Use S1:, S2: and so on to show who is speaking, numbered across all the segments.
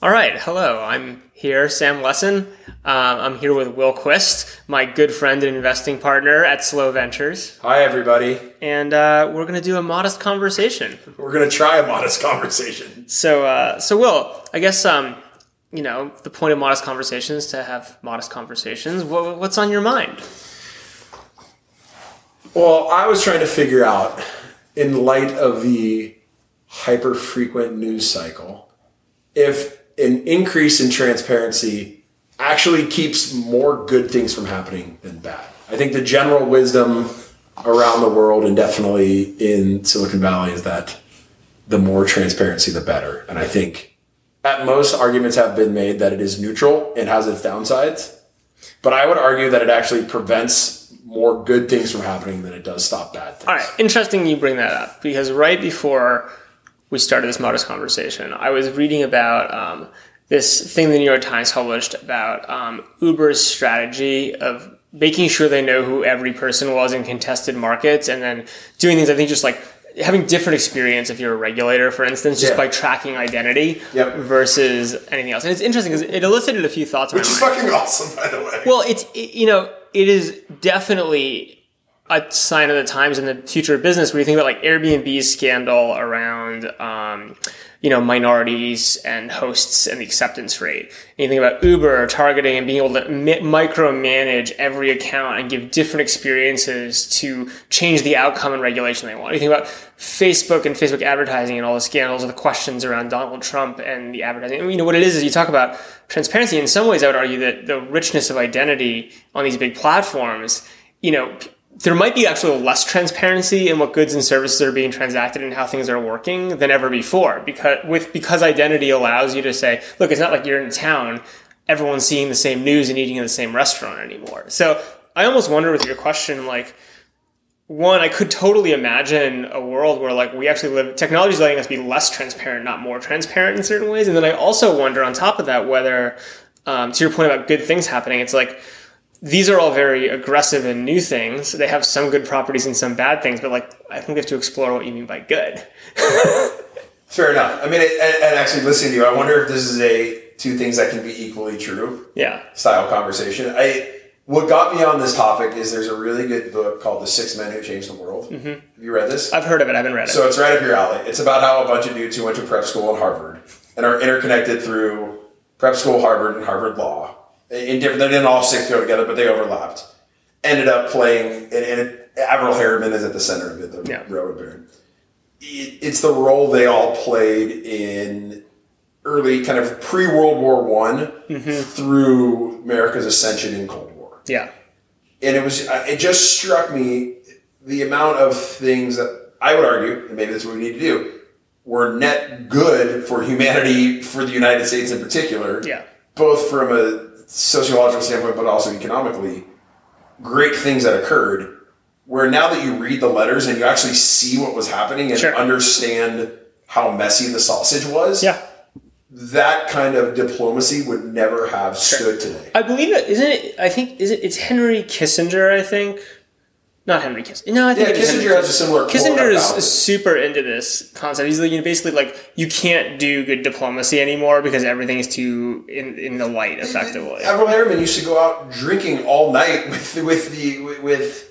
S1: All right, hello. I'm here, Sam Lessin. Um, I'm here with Will Quist, my good friend and investing partner at Slow Ventures,
S2: Hi, everybody.
S1: and uh, we're going to do a modest conversation.
S2: We're going to try a modest conversation.
S1: So, uh, so Will, I guess um, you know the point of modest conversations to have modest conversations. What, what's on your mind?
S2: Well, I was trying to figure out, in light of the hyper frequent news cycle, if an increase in transparency actually keeps more good things from happening than bad. I think the general wisdom around the world and definitely in Silicon Valley is that the more transparency, the better. And I think at most arguments have been made that it is neutral and has its downsides. But I would argue that it actually prevents more good things from happening than it does stop bad things.
S1: All right, interesting you bring that up because right before we started this modest conversation, I was reading about um, this thing the New York Times published about um, Uber's strategy of making sure they know who every person was in contested markets and then doing things, I think, just like having different experience if you're a regulator, for instance, just
S2: Yeah.
S1: by tracking identity
S2: Yep.
S1: versus anything else. And it's interesting because it elicited a few thoughts.
S2: Which is
S1: mind.
S2: fucking awesome, by the way.
S1: Well, it's it, you know it is definitely a sign of the times in the future of business where you think about like Airbnb's scandal around um, you know minorities and hosts and the acceptance rate. And you think about Uber targeting and being able to mi- micromanage every account and give different experiences to change the outcome and regulation they want. You think about Facebook and Facebook advertising and all the scandals and the questions around Donald Trump and the advertising. I mean, you know what it is is you talk about transparency. In some ways, I would argue that the richness of identity on these big platforms, you know, p- there might be actually less transparency in what goods and services are being transacted and how things are working than ever before. Because with because identity allows you to say, look, it's not like you're in town, everyone's seeing the same news and eating in the same restaurant anymore. So I almost wonder with your question, like one, I could totally imagine a world where like we actually live technology is letting us be less transparent, not more transparent in certain ways. And then I also wonder on top of that whether um, to your point about good things happening, it's like these are all very aggressive and new things. They have some good properties and some bad things, but like I think we have to explore what you mean by good.
S2: Fair enough. I mean, and, and actually, listening to you, I wonder if this is a two things that can be equally true
S1: Yeah.
S2: style conversation. I what got me on this topic is there's a really good book called The Six Men Who Changed the World. Mm-hmm. Have you read this?
S1: I've heard of it, I haven't read it.
S2: So it's right up your alley. It's about how a bunch of dudes who went to prep school and Harvard and are interconnected through prep school, Harvard, and Harvard Law. In different, they didn't all six go together, but they overlapped. Ended up playing, and, and it, Averell Harriman is at the center of it, the
S1: Yeah.
S2: railroad baron. It, it's the role they all played in early, kind of pre World War One mm-hmm. through America's ascension in Cold War
S1: yeah.
S2: and it was uh, it just struck me the amount of things that I would argue, and maybe that's what we need to do, were net good for humanity, for the United States in particular,
S1: Yeah.
S2: both from a sociological standpoint, but also economically, great things that occurred. Where now that you read the letters and you actually see what was happening and
S1: Sure.
S2: understand how messy the sausage was,
S1: Yeah.
S2: that kind of diplomacy would never have stood today.
S1: I believe it isn't it I think is it it's Henry Kissinger, I think. Not Henry Kissinger. No, I think
S2: Yeah,
S1: it is Henry
S2: Kissinger has a similar
S1: Kissinger is super into this concept. He's like, you know, basically like you can't do good diplomacy anymore because everything is too in, in the light, effectively.
S2: Averell Harriman used to go out drinking all night with with the with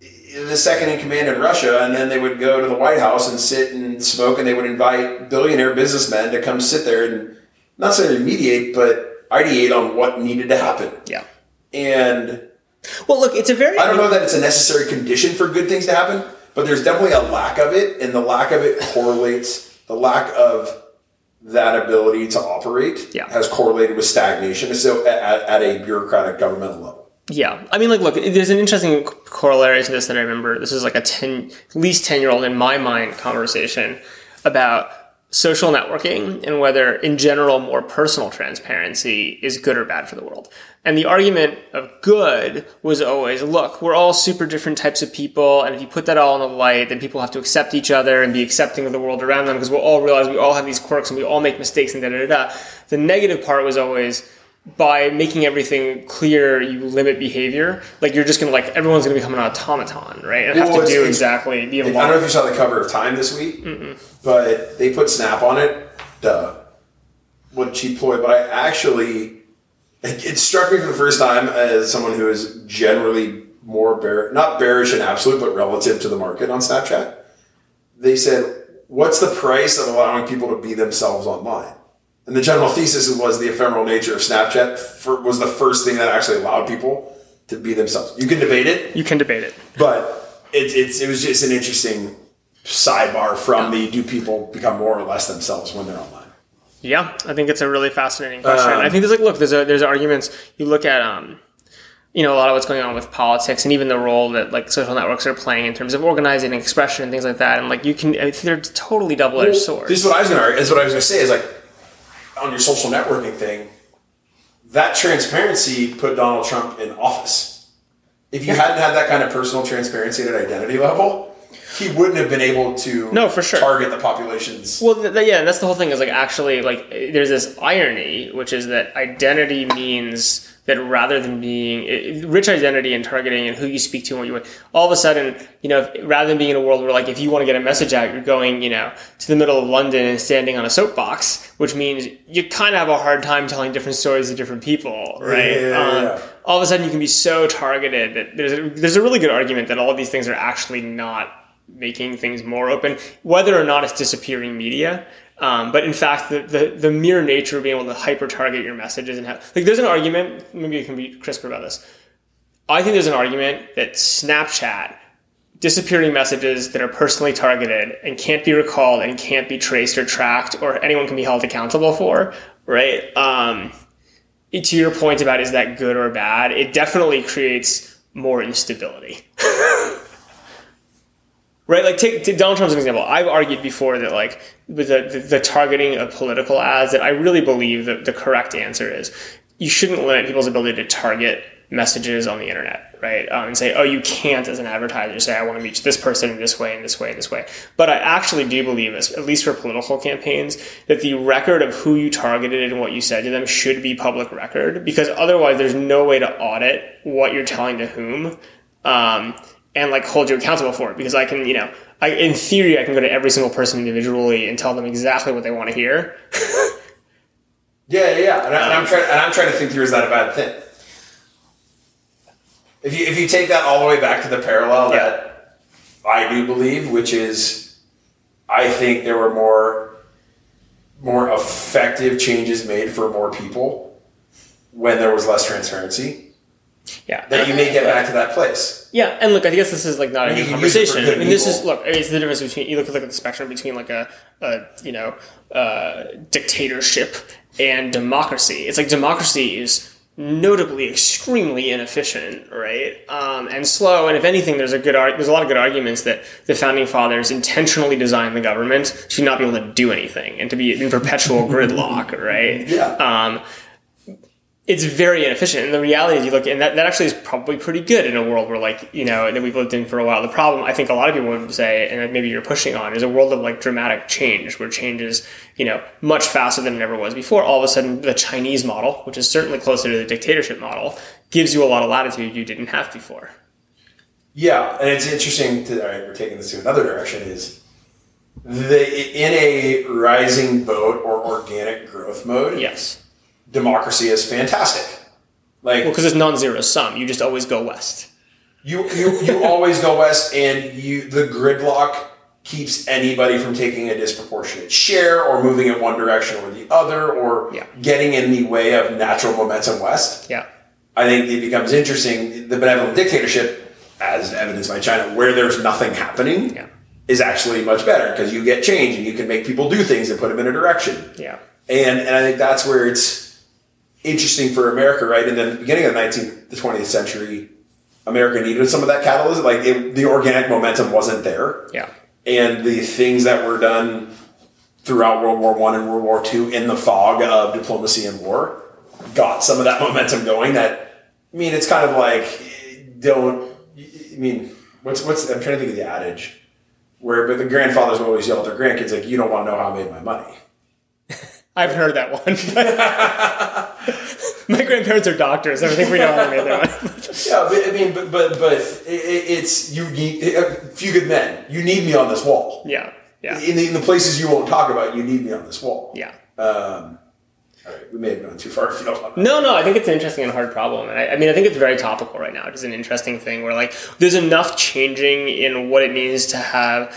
S2: the second in command in Russia, and then they would go to the White House and sit and smoke, and they would invite billionaire businessmen to come sit there and not necessarily mediate, but ideate on what needed to happen.
S1: Yeah.
S2: And
S1: Well, look, it's a very
S2: I don't know that it's a necessary condition for good things to happen, but there's definitely a lack of it, and the lack of it correlates the lack of that ability to operate
S1: Yeah.
S2: has correlated with stagnation. So at, at a bureaucratic governmental level.
S1: Yeah, I mean, like, look, there's an interesting corollary to this that I remember. This is like a ten, at least ten year old in my mind conversation about social networking and whether, in general, more personal transparency is good or bad for the world. And the argument of good was always, look, we're all super different types of people, and if you put that all in the light, then people have to accept each other and be accepting of the world around them because we'll all realize we all have these quirks and we all make mistakes and da da da. da. The negative part was always by making everything clear, you limit behavior. Like you're just gonna like everyone's gonna become an automaton, right? And have
S2: Well,
S1: to do exactly be
S2: I don't know if you saw the cover of Time this week, but they put Snap on it. Duh. What cheap ploy, but I actually it, it struck me for the first time as someone who is generally more bear not bearish in absolute, but relative to the market on Snapchat. They said, "What's the price of allowing people to be themselves online?" And the general thesis was the ephemeral nature of Snapchat for, was the first thing that actually allowed people to be themselves. You can debate it,
S1: You can debate it.
S2: but it, it's it was just an interesting sidebar from the do people become more or less themselves when they're online.
S1: Yeah, I think it's a really fascinating question.
S2: Um,
S1: I think there's like, look, there's a, there's arguments. You look at, um, you know, a lot of what's going on with politics and even the role that like social networks are playing in terms of organizing and expression and things like that. And like, you can, they're totally double edged swords.
S2: This is what I was gonna argue. This is what I was gonna say is like on your social networking thing, that transparency put Donald Trump in office. If you hadn't had that kind of personal transparency at an identity level, he wouldn't have been able to
S1: No, for sure.
S2: target the populations.
S1: Well, th- th- yeah, and that's the whole thing. Is like actually like there's this irony, which is that identity means that rather than being it, rich identity and targeting and who you speak to and what you want, all of a sudden, you know, if, rather than being in a world where like if you want to get a message out, you're going, you know, to the middle of London and standing on a soapbox, which means you kind of have a hard time telling different stories to different people, right?
S2: Yeah, yeah,
S1: Um,
S2: yeah.
S1: All of a sudden, you can be so targeted that there's a, there's a really good argument that all of these things are actually not making things more open, whether or not it's disappearing media. Um, but in fact, the, the, the mere nature of being able to hyper target your messages and have, like, there's an argument, maybe you can be crisper about this. I think there's an argument that Snapchat, disappearing messages that are personally targeted and can't be recalled and can't be traced or tracked or anyone can be held accountable for, right? Um, to your point about is that good or bad, it definitely creates more instability. right? Like take, take Donald Trump as an example. I've argued before that like with the, the, the targeting of political ads, that I really believe that the correct answer is you shouldn't limit people's ability to target messages on the internet, right? Um, and say, oh, you can't as an advertiser say, I want to reach this person in this way, in this way, in this way. But I actually do believe, at least for political campaigns, that the record of who you targeted and what you said to them should be public record because otherwise there's no way to audit what you're telling to whom. Um, and like hold you accountable for it because I can, you know, I, in theory, I can go to every single person individually and tell them exactly what they want to hear.
S2: Yeah, yeah, yeah. And, I, and I'm um, trying, and I'm trying to think through is that a bad thing? If you if you take that all the way back to the parallel
S1: Yeah.
S2: that I do believe, which is, I think there were more more effective changes made for more people when there was less transparency.
S1: Yeah.
S2: That you may get back to that place.
S1: Yeah, and look, I guess this is like not a new
S2: can use it for
S1: conversation. I mean, this is look. It's the difference between you look at look at the spectrum between like a, a you know uh, dictatorship and democracy. It's like democracy is notably extremely inefficient, right? Um, and slow. And if anything, there's a good ar- there's a lot of good arguments that the founding fathers intentionally designed the government to not be able to do anything and to be in perpetual gridlock, right?
S2: Yeah.
S1: Um, it's very inefficient. And the reality is, you look, and that, that actually is probably pretty good in a world where, like, you know, that we've lived in for a while. The problem, I think a lot of people would say, and maybe you're pushing on, is a world of like dramatic change, where change is, you know, much faster than it ever was before. All of a sudden, the Chinese model, which is certainly closer to the dictatorship model, gives you a lot of latitude you didn't have before.
S2: Yeah, and it's interesting. To, all right, we're taking this to another direction. Is the in a rising boat or organic growth mode?
S1: Yes.
S2: Democracy is fantastic. Like
S1: Well, because it's non-zero sum. You just always go west.
S2: you, you, you always go west, and you the gridlock keeps anybody from taking a disproportionate share or moving in one direction or the other or
S1: Yeah.
S2: getting in the way of natural momentum west.
S1: Yeah.
S2: I think it becomes interesting. The benevolent dictatorship, as evidenced by China, where there's nothing happening,
S1: Yeah.
S2: is actually much better because you get change and you can make people do things and put them in a direction.
S1: Yeah.
S2: And and I think that's where it's interesting for America, right? In the beginning of the 19th, the 20th century, America needed some of that catalyst. Like it, the organic momentum wasn't there,
S1: Yeah.
S2: and the things that were done throughout World War One and World War Two in the fog of diplomacy and war got some of that momentum going. That I mean, it's kind of like don't. I mean, what's what's? I'm trying to think of the adage where, but the grandfathers will always yell at their grandkids like, "You don't want to know how I made my money."
S1: I haven't heard that one. My grandparents are doctors. I think we know how they made their money.
S2: Yeah, but I mean, but but but it, it- it's you need a few good men. You need me on this wall.
S1: Yeah. Yeah.
S2: In the, in the places you won't talk about, you need me on this wall.
S1: Yeah.
S2: Um, All right, we may have gone too far afield.
S1: No, no, I think it's an interesting and hard problem. And I, I mean, I think it's very topical right now. It's an interesting thing where, like, there's enough changing in what it means to have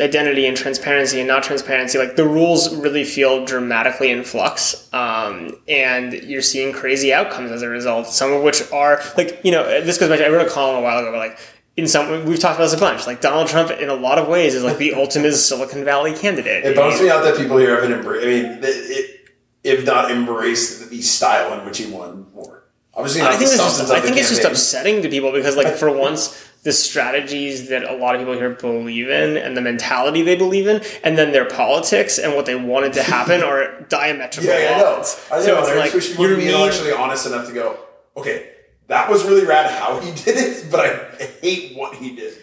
S1: identity and transparency and not transparency. Like, the rules really feel dramatically in flux. Um, and you're seeing crazy outcomes as a result, some of which are, like, you know, this goes back to, I wrote a column a while ago, but, like, in some, we've talked about this a bunch. Like Donald Trump, in a lot of ways, is like the ultimate Silicon Valley candidate.
S2: It bums me out that people here haven't embraced. I mean, it, it, if not embraced the style in which he won more. Obviously,
S1: I think it's just, I think it's just upsetting to people because, like, for once, the strategies that a lot of people here believe in and the mentality they believe in, and then their politics and what they wanted to happen are diametrically
S2: Yeah, I know. I know.
S1: So it's like
S2: people
S1: you're
S2: would be
S1: mean-
S2: intellectually honest enough to go, okay, that was really rad how he did it, but I hate what he did.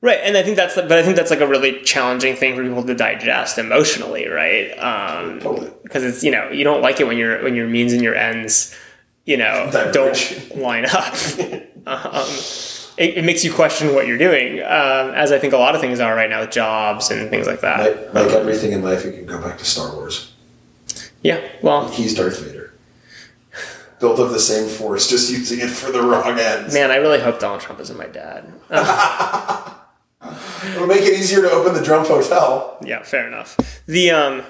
S1: Right, and I think that's, but I think that's like a really challenging thing for people to digest emotionally, right? Um,
S2: Totally.
S1: because it's you know you don't like it when your when your means and your ends, you know,
S2: Diverge.
S1: don't line up. um, it, it makes you question what you're doing, um, as I think a lot of things are right now with jobs and things like that.
S2: Like, like everything in life, you can go back to Star Wars.
S1: Yeah, well,
S2: He's Darth Vader. Built of the same force, just using it for the wrong ends.
S1: man, I really hope Donald Trump isn't my dad. Uh,
S2: It'll make it easier to open the Trump Hotel.
S1: yeah, fair enough. The um,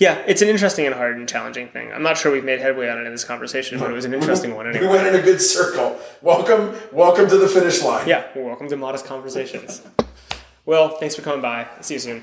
S1: yeah, it's an interesting and hard and challenging thing. I'm not sure we've made headway on it in this conversation, but it was an interesting one
S2: We went in a good circle. Welcome, welcome to the finish line.
S1: Yeah, welcome to Modest Conversations. Well, thanks for coming by. See you soon.